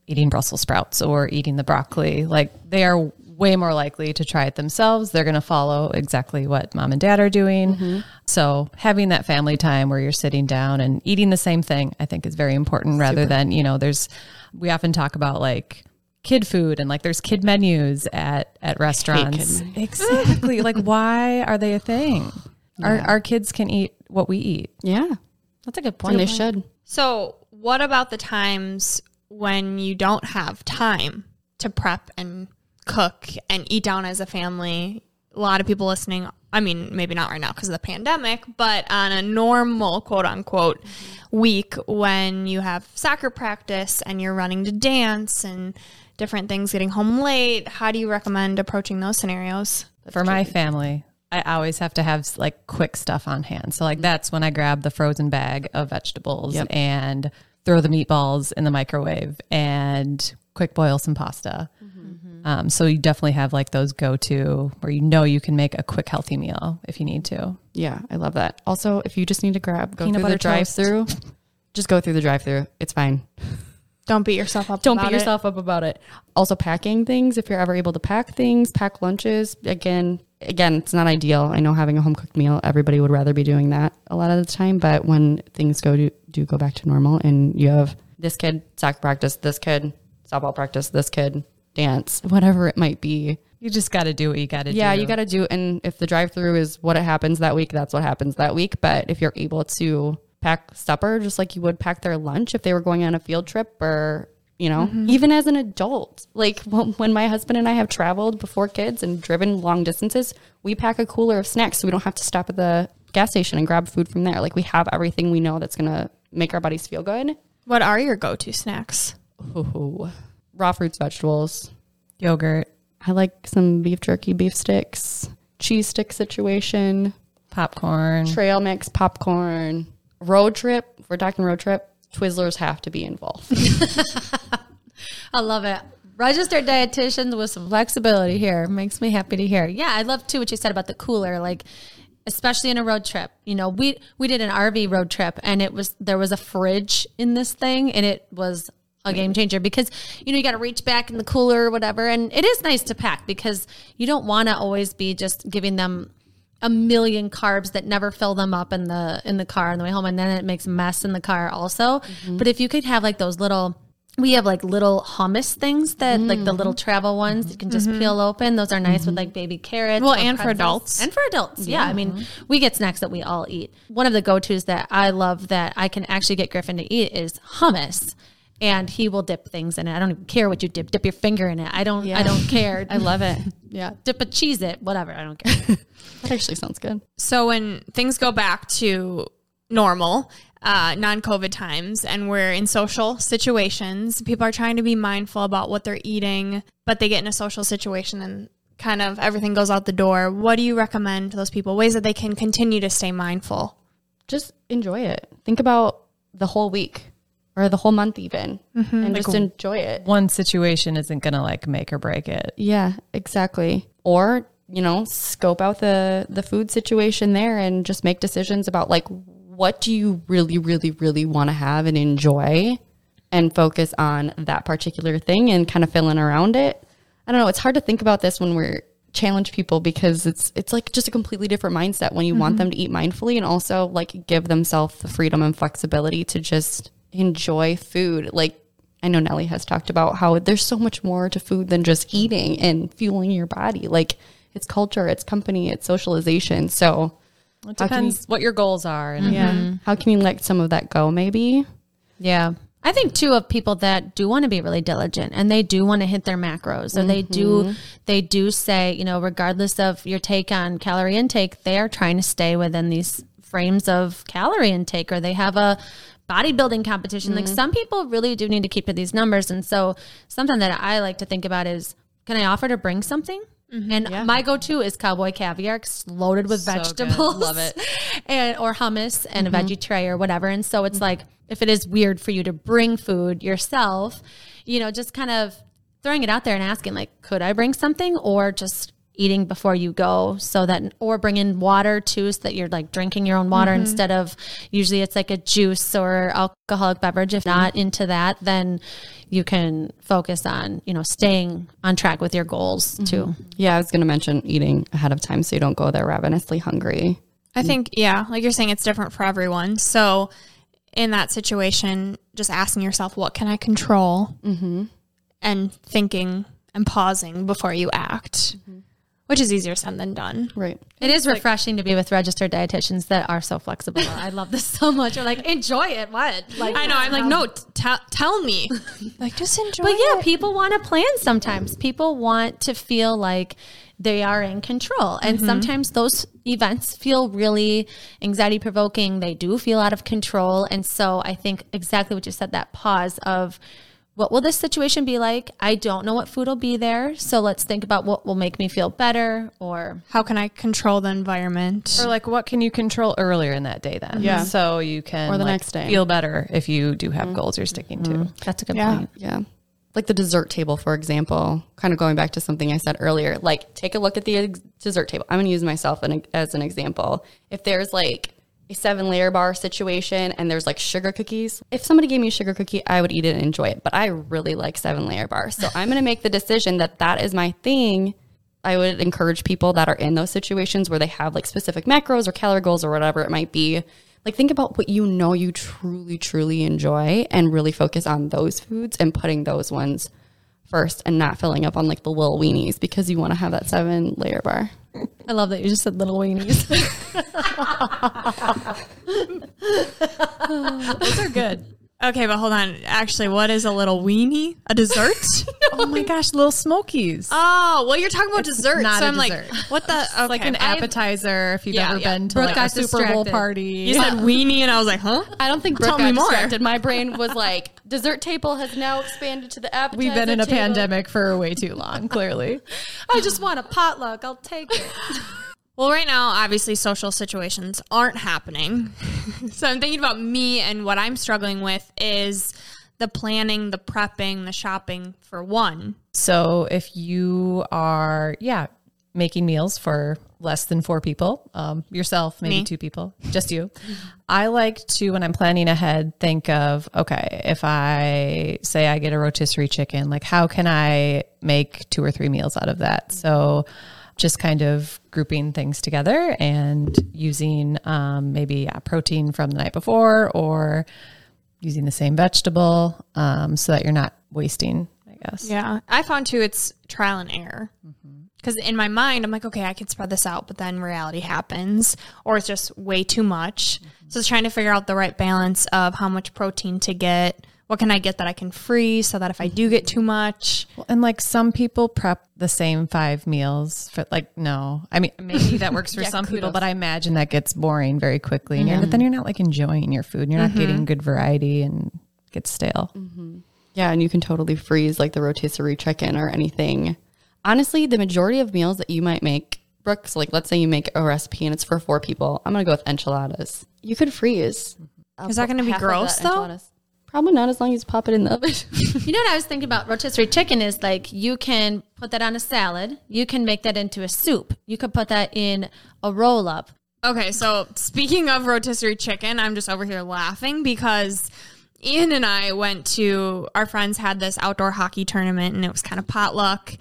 eating Brussels sprouts or eating the broccoli, like they are way more likely to try it themselves. They're going to follow exactly what mom and dad are doing. Mm-hmm. So having that family time where you're sitting down and eating the same thing, I think is very important rather than, you know, there's, we often talk about like, kid food and like there's kid menus at at restaurants. exactly. Like why are they a thing? Our our kids can eat what we eat. Yeah. that's a good point. And they should. So, what about the times when you don't have time to prep and cook and eat down as a family? A lot of people listening, I mean, maybe not right now because of the pandemic, but on a normal quote unquote week when you have soccer practice and you're running to dance and different things, getting home late, how do you recommend approaching those scenarios? for my family i always have to have like quick stuff on hand so like that's when i grab the frozen bag of vegetables Yep. and throw the meatballs in the microwave and quick boil some pasta um, so you definitely have like those go-to where you know you can make a quick healthy meal if you need to Yeah, I love that. Also, if you just need to grab, go Peanut butter drive through, just go through the drive through. It's fine. Don't beat yourself up. Don't about beat it. yourself up about it. Also, packing things if you're ever able to pack things, pack lunches. Again, again, it's not ideal. I know having a home cooked meal, everybody would rather be doing that a lot of the time. But when things go to do go back to normal, and you have this kid soccer practice, this kid softball practice, this kid dance, whatever it might be. you just got to do what you got to do Yeah, you got to do. And if the drive through is what it happens that week, that's what happens that week. But if you're able to pack supper just like you would pack their lunch if they were going on a field trip or, you know, mm-hmm. even as an adult, like when when my husband and I have traveled before kids and driven long distances, we pack a cooler of snacks so we don't have to stop at the gas station and grab food from there. Like we have everything we know that's going to make our bodies feel good. What are your go to snacks? Ooh. Raw fruits, vegetables, yogurt I like some beef jerky, beef sticks, cheese stick situation, popcorn trail mix, popcorn, road trip. If we're talking road trip, Twizzlers have to be involved. I love it. Registered dietitians with some flexibility here makes me happy to hear. Yeah, I love too what you said about the cooler, like especially in a road trip. You know, we we did an RV road trip and it was there was a fridge in this thing and it was a game changer because you know you got to reach back in the cooler or whatever. And it is nice to pack because you don't want to always be just giving them a million carbs that never fill them up in the in the car on the way home. And then it makes mess in the car also. Mm-hmm. But if you could have like those little we have like little hummus things that like the little mm-hmm. travel ones you can just mm-hmm. peel open. Those are nice with like baby carrots Well, and for adults. and for adults yeah. i mean we get snacks that we all eat. One of the go-to's that i love that i can actually get griffin to eat is hummus and he will dip things in it i don't even care what you dip dip your finger in it i don't i don't care I love it. Yeah, dip a Cheez-It whatever i don't care that actually sounds good. So when things go back to normal, uh, non-COVID times, and we're in social situations, people are trying to be mindful about what they're eating, but they get in a social situation and kind of everything goes out the door. What do you recommend to those people? Ways that they can continue to stay mindful. Just enjoy it. Think about the whole week or the whole month, even, mm-hmm. and just enjoy it. One situation isn't going to like make or break it. Yeah, exactly. Or you know, scope out the the food situation there and just make decisions about like what do you really, really, really want to have and enjoy, and focus on that particular thing and kind of fill in around it. I don't know. It's hard to think about this when we're challenge people because it's it's like just a completely different mindset when you want mm-hmm. them to eat mindfully and also like give themselves the freedom and flexibility to just enjoy food. Like I know Nellie has talked about how there's so much more to food than just eating and fueling your body. Like it's culture, it's company, it's socialization. So It How can depends what your goals are. And yeah, mhm. how can you let some of that go? Maybe Yeah. I think too of people that do want to be really diligent and they do want to hit their macros or they do mm-hmm. they do say, you know, regardless of your take on calorie intake, they are trying to stay within these frames of calorie intake or they have a bodybuilding competition. Like mm-hmm. some people really do need to keep to these numbers. And so something that I like to think about is can I offer to bring something? Mm-hmm. And my go-to is cowboy caviar it's loaded with good. vegetables. Love it. and or hummus and a mm-hmm. veggie tray or whatever. And so it's like if it is weird for you to bring food yourself, you know, just kind of throwing it out there and asking like, could I bring something or just eating before you go so that or bring in water too so that you're like drinking your own water mm-hmm. instead of usually it's like a juice or alcoholic beverage if mm-hmm. not into that then you can focus on you know staying on track with your goals mm-hmm. too yeah. I was gonna mention eating ahead of time so you don't go there ravenously hungry. I think, yeah, like you're saying, it's different for everyone. So, in that situation, just asking yourself, what can I control? Mm-hmm. And thinking and pausing before you act, which is easier said than done. Right. It is refreshing to be with registered dietitians that are so flexible. I love this so much. Or like, enjoy it. What? Like, I know. I'm like, no, um, t- tell tell me. like, just enjoy it. But yeah, it. people want to plan sometimes. People want to feel like they are in control. And mm-hmm. sometimes those events feel really anxiety provoking. They do feel out of control. And so I think exactly what you said that pause of, what will this situation be like? I don't know what food will be there. So let's think about what will make me feel better or How can I control the environment? Or like, what can you control earlier in that day then? Yeah. So you can Or the like, next day. feel better if you do have mm-hmm. goals you're sticking to. Mm-hmm. that's a good Yeah. point. Yeah. Like the dessert table, for example, kind of going back to something I said earlier, like take a look at the ex- dessert table. I'm going to use myself an, as an example. If there's like a seven layer bar situation and there's like sugar cookies, if somebody gave me a sugar cookie, I would eat it and enjoy it. But I really like seven layer bars. So I'm going to make the decision that that is my thing. I would encourage people that are in those situations where they have like specific macros or calorie goals or whatever it might be. Like think about what you know you truly, truly enjoy and really focus on those foods and putting those ones first and not filling up on like the little weenies because you want to have that seven layer bar. I love that you just said little weenies. Those are good. Okay, but hold on. Actually, what is a little weenie? A dessert? oh my gosh, little smokies. oh, well, you're talking about dessert. not so a I'm like, what the? Okay. like an appetizer if you've Yeah, ever yeah. been to Brooke like got a Super Bowl party. You said weenie, and I was like, huh? I don't think Tell Brooke me got more. My brain was like, dessert table has now expanded to the appetizer We've been in a table. pandemic for way too long, clearly. I just want a potluck. I'll take it. Well, right now, obviously, social situations aren't happening. so I'm thinking about me and what I'm struggling with is the planning, the prepping, the shopping for one. So if you are, yeah, making meals for less than four people, um, yourself, maybe Me. two people, just you. I like to, when I'm planning ahead, think of, okay, if I say I get a rotisserie chicken, like how can I make two or three meals out of that? So just kind of grouping things together and using um, maybe yeah, protein from the night before or using the same vegetable um, so that you're not wasting, I guess. Yeah. I found too it's trial and error. Because in my mind, I'm like, okay, I can spread this out, but then reality happens, or it's just way too much. So it's trying to figure out the right balance of how much protein to get. What can I get that I can freeze so that if I do get too much, Well, and like some people prep the same five meals for like no, I mean maybe that works for some people, but I imagine that gets boring very quickly, and you're, mm-hmm. then you're not like enjoying your food. And You're not mm-hmm. getting good variety and gets stale. Mm-hmm. Yeah, and you can totally freeze like the rotisserie chicken or anything. Honestly, the majority of meals that you might make, Brooks, like let's say you make a recipe and it's for four people, I'm gonna go with enchiladas. You could freeze. Is that gonna be gross, though? enchiladas. Probably not as long as you pop it in the oven. You know what I was thinking about rotisserie chicken is like you can put that on a salad. You can make that into a soup. You could put that in a roll up. Okay, so speaking of rotisserie chicken, I'm just over here laughing because Ian and I went to our friends had this outdoor hockey tournament and it was kind of potluck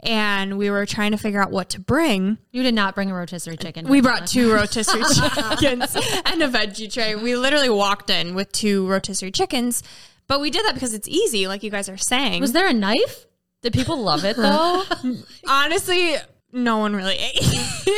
and we were trying to figure out what to bring. You did not bring a rotisserie chicken. We brought two rotisserie chickens and a veggie tray. We literally walked in with two rotisserie chickens, but we did that because it's easy, like you guys are saying. Was there a knife? Did people love it though? Honestly, no one really ate.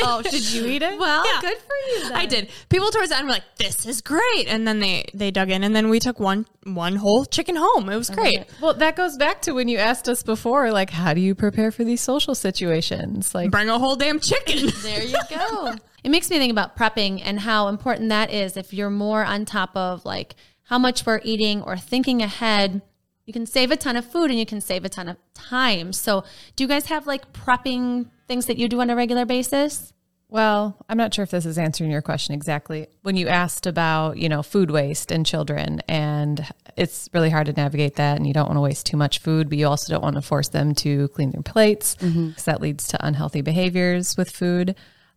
Oh, did you eat it? well, Yeah. good for you. Then. I did. People towards the end were like, "This is great," and then they they dug in, and then we took one one whole chicken home. It was great. Well, that goes back to when you asked us before, like, how do you prepare for these social situations? Like, Bring a whole damn chicken. There you go. it makes me think about prepping and how important that is. If you're more on top of like how much we're eating or thinking ahead, you can save a ton of food and you can save a ton of time. So, do you guys have like prepping things that you do on a regular basis? Well, I'm not sure if this is answering your question exactly. When you asked about, you know, food waste and children, and it's really hard to navigate that, and you don't want to waste too much food, but you also don't want to force them to clean their plates because that leads to unhealthy behaviors with food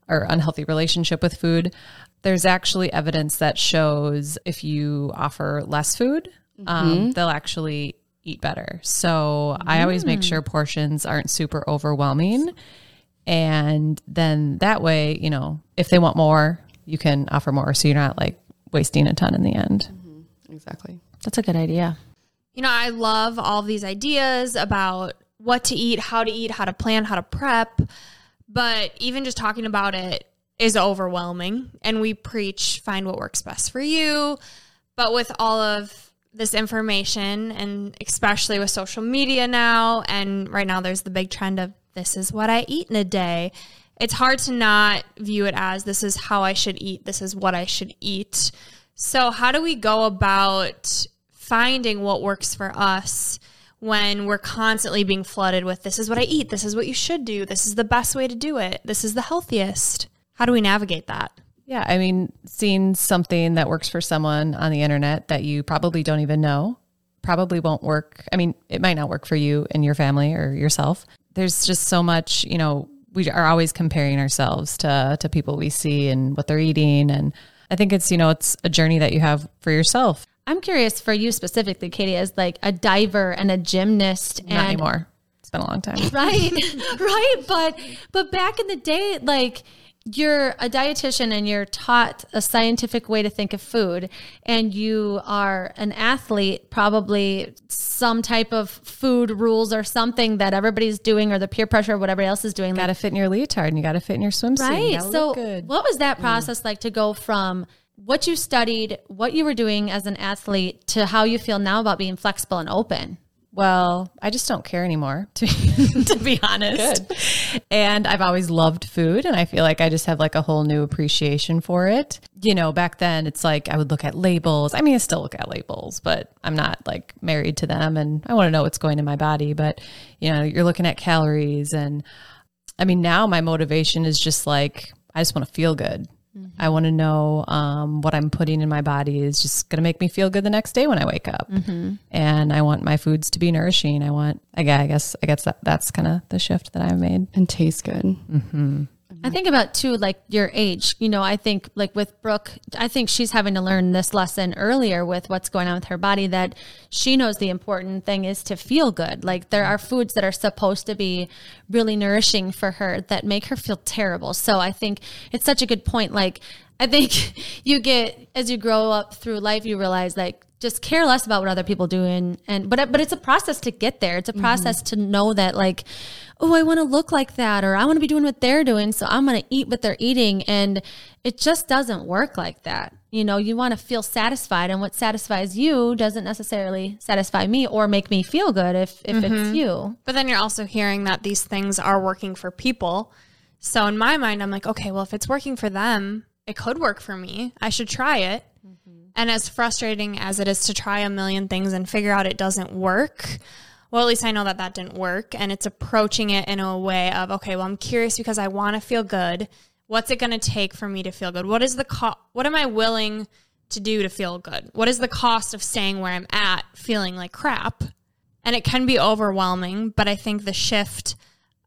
or unhealthy relationship with food. There's actually evidence that shows if you offer less food, um, they'll actually eat better. So I always make sure mm. portions aren't super overwhelming. And then that way, you know, if they want more, you can offer more. So you're not like wasting a ton in the end. Mm-hmm. exactly. That's a good idea. You know, I love all these ideas about what to eat, how to eat, how to plan, how to prep. But even just talking about it is overwhelming. And we preach find what works best for you. But with all of this information, and especially with social media now, and right now there's the big trend of this is what I eat in a day. It's hard to not view it as this is how I should eat, this is what I should eat. So, how do we go about finding what works for us when we're constantly being flooded with this is what I eat, this is what you should do, this is the best way to do it, this is the healthiest? How do we navigate that? Yeah. I mean, seeing something that works for someone on the internet that you probably don't even know probably won't work. I mean, it might not work for you and your family or yourself. There's just so much, you know, we are always comparing ourselves to to people we see and what they're eating and I think it's, you know, it's a journey that you have for yourself. I'm curious for you specifically, Katie, as like a diver and a gymnast. Not and anymore. It's been a long time. right right but but back in the day like you're a dietitian and you're taught a scientific way to think of food and you are an athlete probably some type of food rules or something that everybody's doing or the peer pressure or whatever else is doing You got to fit in your leotard and you got to fit in your swimsuit. Right so good. what was that mm. process like to go from what you studied what you were doing as an athlete to how you feel now about being flexible and open Well, I just don't care anymore, to, to be honest. Good. And I've always loved food, and I feel like I just have like a whole new appreciation for it. You know, back then it's like I would look at labels. I mean, I still look at labels, but I'm not like married to them, and I want to know what's going in my body. But you know, you're looking at calories, and I mean, now my motivation is just like I just want to feel good. I want to know um, what I'm putting in my body is just going to make me feel good the next day when I wake up. And I want my foods to be nourishing. I want, I guess, I guess, I guess that, that's kind of the shift that I've made. And taste good. I think about too, like your age. You know, I think like with Brooke, I think she's having to learn this lesson earlier with what's going on with her body. That she knows the important thing is to feel good. Like there are foods that are supposed to be really nourishing for her that make her feel terrible. So I think it's such a good point. Like I think you get as you grow up through life, you realize like just care less about what other people do and and but but it's a process to get there. It's a mm-hmm. process to know that like oh, I want to look like that or I want to be doing what they're doing, so I'm going to eat what they're eating and it just doesn't work like that. You know, you want to feel satisfied and what satisfies you doesn't necessarily satisfy me or make me feel good if if it's mm-hmm. you. But then you're also hearing that these things are working for people. So in my mind, I'm like, okay, well, if it's working for them, it could work for me. I should try it. And as frustrating as it is to try a million things and figure out it doesn't work, well, at least I know that that didn't work. And it's approaching it in a way of, okay, well, I'm curious because I want to feel good. What's it going to take for me to feel good? What is the co- What am I willing to do to feel good? What is the cost of staying where I'm at, feeling like crap? And it can be overwhelming, but I think the shift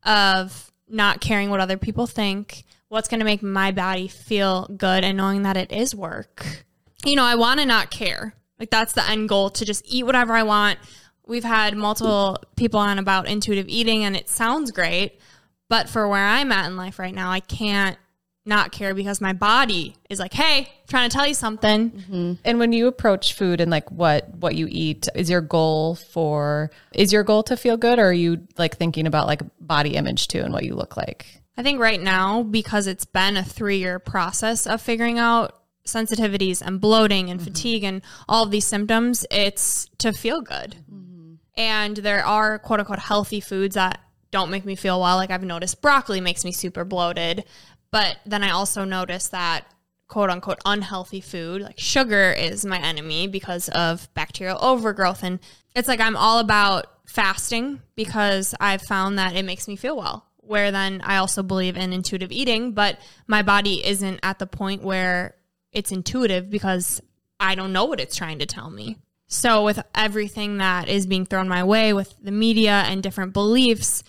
of not caring what other people think, what's going to make my body feel good, and knowing that it is work. You know, I want to not care. Like, that's the end goal to just eat whatever I want. We've had multiple people on about intuitive eating, and it sounds great. But for where I'm at in life right now, I can't not care because my body is like, hey, I'm trying to tell you something. Mm-hmm. And when you approach food and like what what you eat, is your goal for is your goal to feel good or are you like thinking about like body image too and what you look like? I think right now, because it's been a three year process of figuring out sensitivities and bloating and mm-hmm. fatigue and all of these symptoms, it's to feel good. Mm-hmm. And there are quote unquote healthy foods that don't make me feel well. Like I've noticed broccoli makes me super bloated. But then I also notice that quote unquote unhealthy food, like sugar, is my enemy because of bacterial overgrowth. And it's like I'm all about fasting because I've found that it makes me feel well. Where then I also believe in intuitive eating, but my body isn't at the point where it's intuitive because I don't know what it's trying to tell me. So, with everything that is being thrown my way with the media and different beliefs,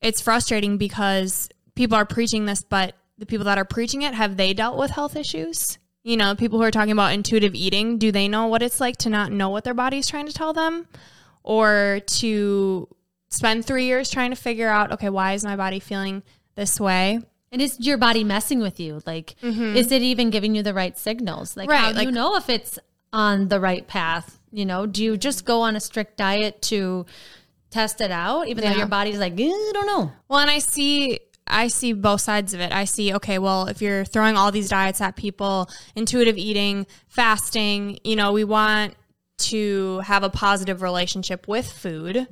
it's frustrating because people are preaching this, but the people that are preaching it, have they dealt with health issues? You know, people who are talking about intuitive eating, do they know what it's like to not know what their body's trying to tell them? Or to spend three years trying to figure out, okay, why is my body feeling this way? And is your body messing with you? Like, is it even giving you the right signals? Like, Right, how do like- you know if it's on the right path? You know, do you just go on a strict diet to test it out, even though your body's like, "Eh, I don't know. Well, and I see I see both sides of it. I see okay, well, if you're throwing all these diets at people, intuitive eating, fasting, you know, we want to have a positive relationship with food,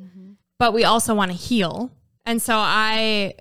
but we also want to heal. And so I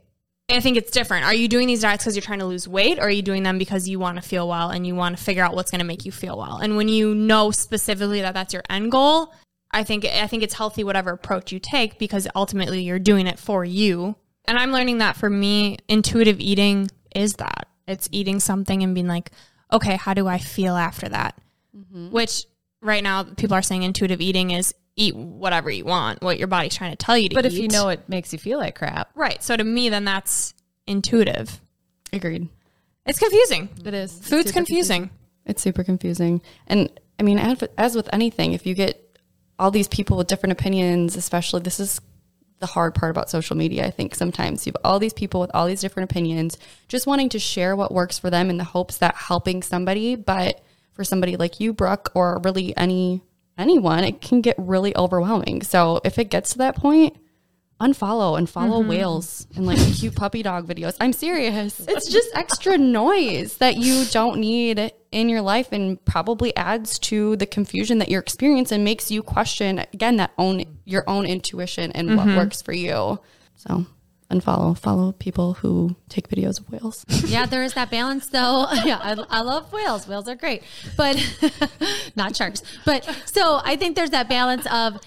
I think it's different. Are you doing these diets because you're trying to lose weight, or are you doing them because you want to feel well and you want to figure out what's going to make you feel well? And when you know specifically that that's your end goal, I think I think it's healthy whatever approach you take because ultimately you're doing it for you. And I'm learning that for me, intuitive eating is that. It's eating something and being like, okay, how do I feel after that? Mm-hmm. Which right now people are saying intuitive eating is eat whatever you want, what your body's trying to tell you to But eat. if you know it makes you feel like crap, Right. So to me, then that's intuitive. Agreed. It's confusing. It is. Food's confusing. It's super confusing. And I mean, as, as with anything, if you get all these people with different opinions, especially this is the hard part about social media, I think sometimes you have all these people with all these different opinions just wanting to share what works for them in the hopes that helping somebody, but for somebody like you, Brooke, or really any anyone, it can get really overwhelming. So if it gets to that point, unfollow and follow mm-hmm. whales and like cute puppy dog videos. I'm serious. It's just extra noise that you don't need in your life and probably adds to the confusion that you're experiencing and makes you question again that own your own intuition and what mm-hmm. works for you. So unfollow, follow people who take videos of whales. Yeah, there is that balance though. Yeah, I, I love whales. Whales are great, but not sharks. But so I think there's that balance of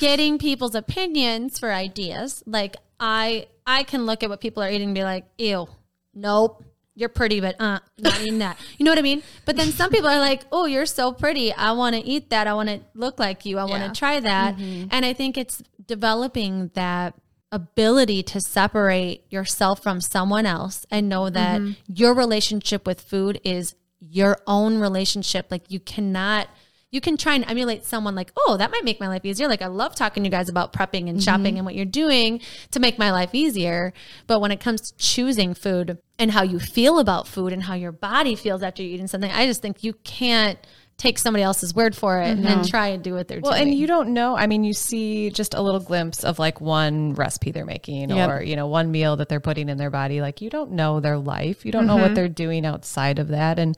getting people's opinions for ideas. Like I, I can look at what people are eating and be like, ew, nope, you're pretty, but uh, not eating that. You know what I mean? But then some people are like, oh, you're so pretty. I want to eat that. I want to look like you. I want Yeah. to try that. And I think it's developing that ability to separate yourself from someone else and know that mm-hmm. your relationship with food is your own relationship. Like you cannot. You can try and emulate someone like, oh, that might make my life easier. Like, I love talking to you guys about prepping and mm-hmm. shopping and what you're doing to make my life easier. But when it comes to choosing food and how you feel about food and how your body feels after you're eating something, I just think you can't take somebody else's word for it and then mm-hmm. try and do what they're Well, doing. and you don't know. I mean, you see just a little glimpse of like one recipe they're making Yep. or, you know, one meal that they're putting in their body. Like, you don't know their life. You don't know what mm-hmm. they're doing outside of that. And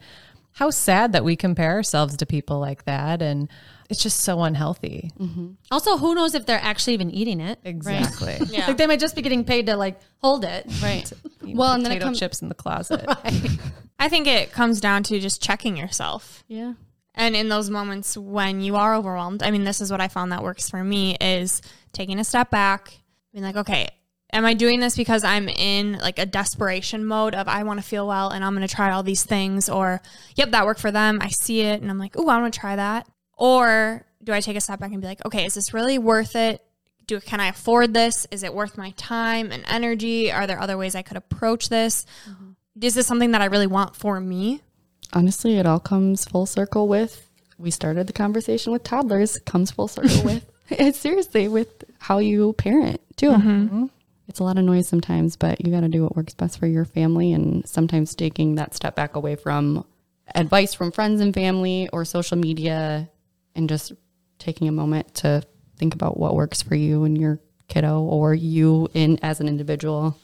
how sad that we compare ourselves to people like that. And it's just so unhealthy. Mm-hmm. also, who knows if they're actually even eating it? Exactly. Yeah. Like they might just be getting paid to like hold it. Right. Eating Well, and then it potato comes- chips in the closet. I think it comes down to just checking yourself. Yeah. And in those moments when you are overwhelmed, I mean, this is what I found that works for me is taking a step back, being like, okay, am I doing this because I'm in like a desperation mode of I want to feel well and I'm going to try all these things? Or, yep, that worked for them. I see it and I'm like, oh, I want to try that. Or do I take a step back and be like, okay, is this really worth it? Do can I afford this? Is it worth my time and energy? Are there other ways I could approach this? Mm-hmm. Is this something that I really want for me? Honestly, it all comes full circle with we started the conversation with toddlers, comes full circle with it's seriously with how you parent too. Mm-hmm. Mm-hmm. It's a lot of noise sometimes, but you got to do what works best for your family and sometimes taking that step back away from advice from friends and family or social media and just taking a moment to think about what works for you and your kiddo or you in as an individual.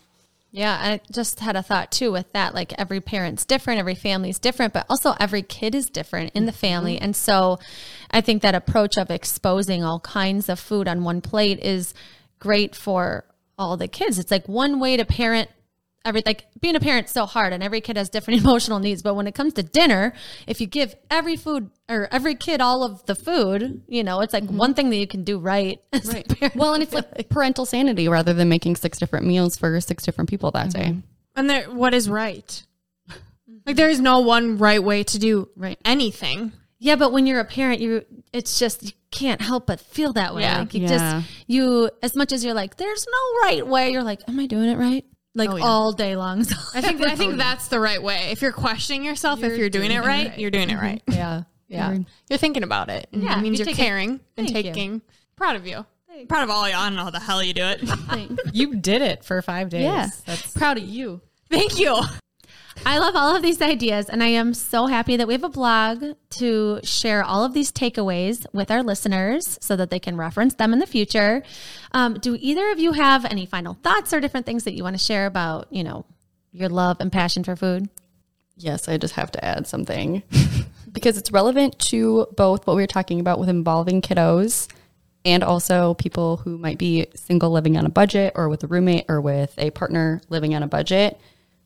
Yeah, I just had a thought too with that. Like every parent's different, every family's different, but also every kid is different in the mm-hmm. family. And so I think that approach of exposing all kinds of food on one plate is great for all the kids. It's like one way to parent every like being a parent's so hard and every kid has different emotional needs. But when it comes to dinner, if you give every food or every kid all of the food, you know, it's like one mm-hmm. thing that you can do right. as a parent. Well, and it's like parental sanity rather than making six different meals for six different people that mm-hmm. day. And there, what is right? Mm-hmm. Like there is no one right way to do Right. anything. Yeah, but when you're a parent, you it's just you can't help but feel that way. Yeah. Like you Yeah. just you as much as you're like, there's no right way, you're like, Am I doing it right? Like Oh, yeah. all day long. So I think I think oh, that's the right way. If you're questioning yourself, if you're doing, it right, you're doing it mm-hmm. right. yeah. Yeah. You're thinking about it. And Yeah, it means you you're take it- caring and Thank you. taking. Proud of you. Proud of all y'all. I don't know how the hell you do it. You did it for five days. Yeah. That's Proud of you. Thank you. I love all of these ideas, and I am so happy that we have a blog to share all of these takeaways with our listeners so that they can reference them in the future. Um, do either of you have any final thoughts or different things that you want to share about, you know, your love and passion for food? Yes, I just have to add something because it's relevant to both what we were talking about with involving kiddos and also people who might be single living on a budget or with a roommate or with a partner living on a budget.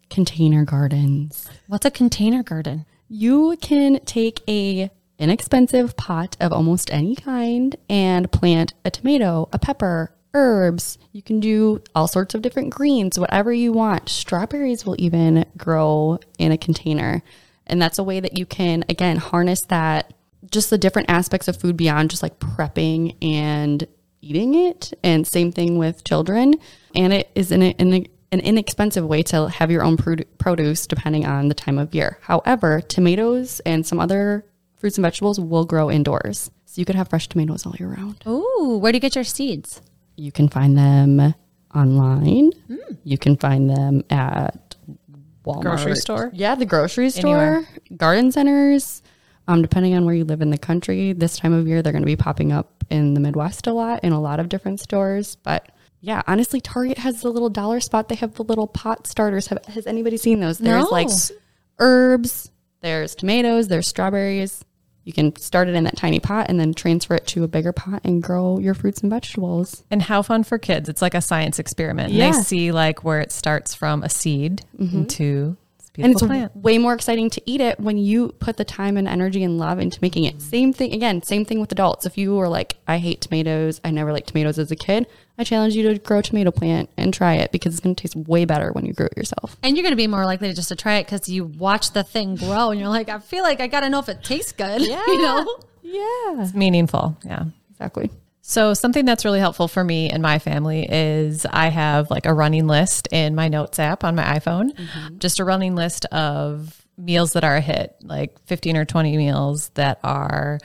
Container gardens. What's a container garden? You can take a inexpensive pot of almost any kind and plant a tomato, a pepper, herbs. You can do all sorts of different greens, whatever you want. Strawberries will even grow in a container. And that's a way that you can again harness that just the different aspects of food beyond just like prepping and eating it. And same thing with children. And it is an, an, an inexpensive way to have your own produce depending on the time of year. However, tomatoes and some other fruits and vegetables will grow indoors. So you could have fresh tomatoes all year round. Ooh, where do you get your seeds? You can find them online. You can find them at Walmart. Grocery store? Yeah, the grocery store, Anywhere. garden centers. Um, depending on where you live in the country, this time of year they're going to be popping up in the Midwest a lot in a lot of different stores. But yeah, honestly, Target has the little dollar spot. They have the little pot starters. Have, has anybody seen those? There's No. like herbs, there's tomatoes, there's strawberries. You can start it in that tiny pot and then transfer it to a bigger pot and grow your fruits and vegetables. and how fun for kids. It's like a science experiment. Yeah. They see like where it starts from a seed mm-hmm. into and it's plant. way more exciting to eat it when you put the time and energy and love into making it. Same thing again, same thing with adults. If you were like, I hate tomatoes, I never liked tomatoes as a kid, I challenge you to grow a tomato plant and try it because it's going to taste way better when you grow it yourself. And you're going to be more likely to just to try it because you watch the thing grow and you're like, I feel like I got to know if it tastes good. Yeah. you know? Yeah, It's meaningful. Yeah. exactly. So something that's really helpful for me and my family is I have like a running list in my notes app on my iPhone, mm-hmm. just a running list of meals that are a hit, like 15 or 20 meals that are,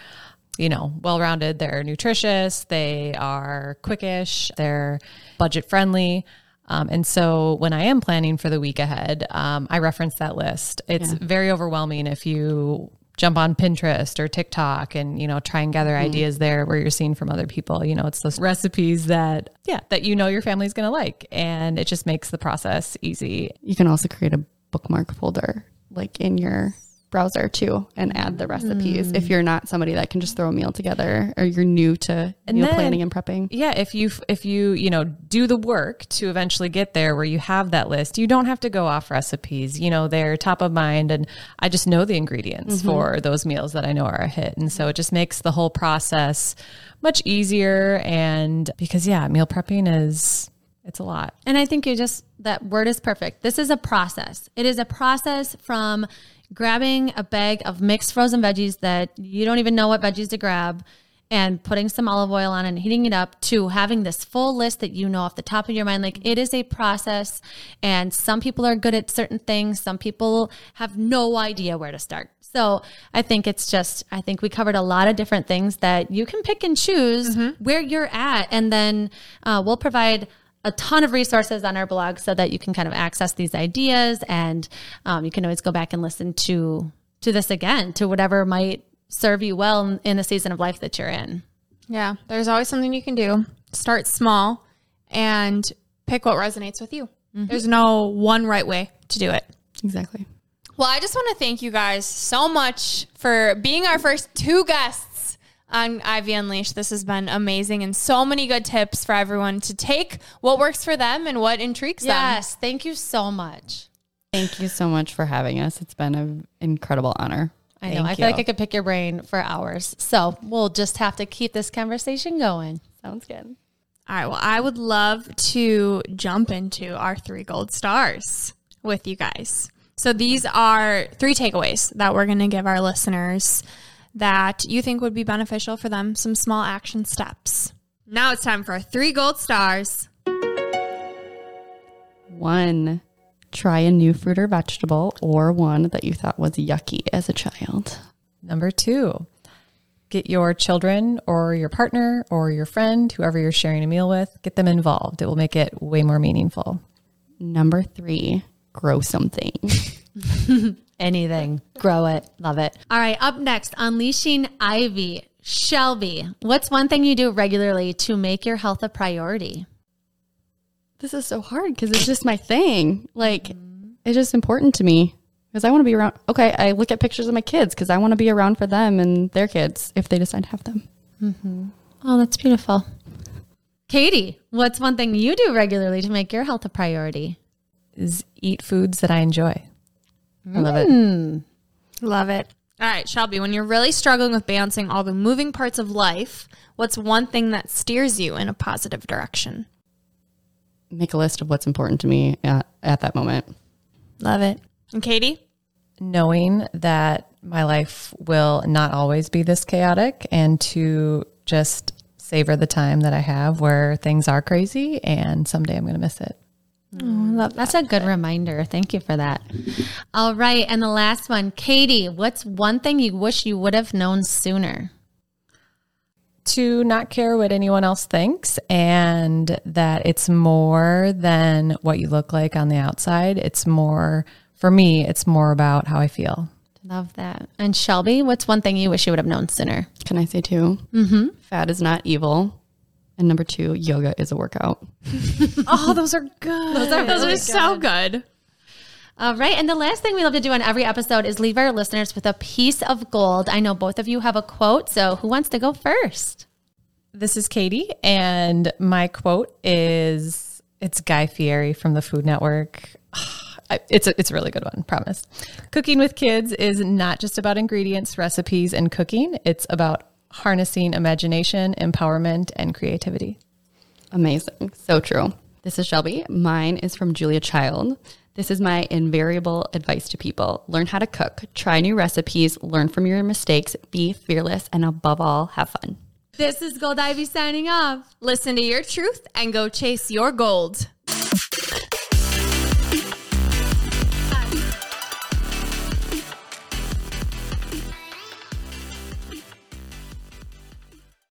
you know, well-rounded, they're nutritious, they are quickish, they're budget friendly. Um, and so when I am planning for the week ahead, um, I reference that list. It's very overwhelming if you jump on Pinterest or TikTok and you know try and gather ideas there where you're seeing from other people. You know, it's those recipes that yeah that you know your family's going to like, and it just makes the process easy. You can also create a bookmark folder like in your browser too and add the recipes if mm. you're not somebody that can just throw a meal together or you're new to meal then- planning and prepping. Yeah, if you if you you know do the work to eventually get there where you have that list, you don't have to go off recipes. You know they're top of mind, and I just know the ingredients mm-hmm. for those meals that I know are a hit, and so it just makes the whole process much easier. And because yeah, meal prepping is it's a lot. And I think you just, that word is perfect. This is a process. It is a process from grabbing a bag of mixed frozen veggies that you don't even know what veggies to grab and putting some olive oil on and heating it up to having this full list that you know off the top of your mind. Like it is a process. And some people are good at certain things, some people have no idea where to start. So I think it's just, I think we covered a lot of different things that you can pick and choose where you're at. And then uh, we'll provide a ton of resources on our blog so that you can kind of access these ideas and um, you can always go back and listen to to this again to whatever might serve you well in, in the season of life that you're in Yeah, there's always something you can do. Start small and pick what resonates with you. There's no one right way to do it. Exactly. Well, I just want to thank you guys so much for being our first two guests on Ivy Unleashed. This has been amazing and so many good tips for everyone to take what works for them and what intrigues them. yes thank you so much Thank you so much for having us. It's been an incredible honor. i know Thank i feel like i could pick your brain for hours so we'll just have to keep this conversation going Sounds good. All right. Well, I would love to jump into our three gold stars with you guys. So these are three takeaways that we're going to give our listeners that you think would be beneficial for them, some small action steps. Now it's time for our three gold stars. One, try a new fruit or vegetable or one that you thought was yucky as a child. Number two, get your children or your partner or your friend, whoever you're sharing a meal with, get them involved. It will make it way more meaningful. Number three, grow something. anything grow it love it all right up next unleashing ivy shelby what's one thing you do regularly to make your health a priority this is so hard because it's just my thing. Like, it's just important to me because I want to be around. Okay, I look at pictures of my kids because I want to be around for them and their kids if they decide to have them. Mm-hmm. Oh, that's beautiful. Katie, what's one thing you do regularly to make your health a priority? Is eat foods that I enjoy. I love it. Hmm. Love it. All right, Shelby, when you're really struggling with balancing all the moving parts of life, what's one thing that steers you in a positive direction? Make a list of what's important to me at, at that moment. Love it. And Katie? Knowing that my life will not always be this chaotic and to just savor the time that I have where things are crazy and someday I'm going to miss it. That's a good reminder. Thank you for that. All right. And the last one, Katie, what's one thing you wish you would have known sooner? to not care what anyone else thinks and that it's more than what you look like on the outside. It's more, for me, it's more about how I feel. Love that. And Shelby, what's one thing you wish you would have known sooner? Can I say 2 Mm-hmm. Fat is not evil. And number two, yoga is a workout. Oh, those are good. Those are, those are so good. All right. And the last thing we love to do on every episode is leave our listeners with a piece of gold. I know both of you have a quote. So who wants to go first? This is Katie, and my quote is it's Guy Fieri from the Food Network. It's a, it's a really good one, promise. Cooking with kids is not just about ingredients, recipes, and cooking. It's about harnessing imagination, empowerment, and creativity. Amazing. So true. This is Shelby. Mine is from Julia Child. This is my invariable advice to people learn how to cook, try new recipes, learn from your mistakes, be fearless, and above all, have fun. This is Gold Ivy signing off. Listen to your truth and go chase your gold.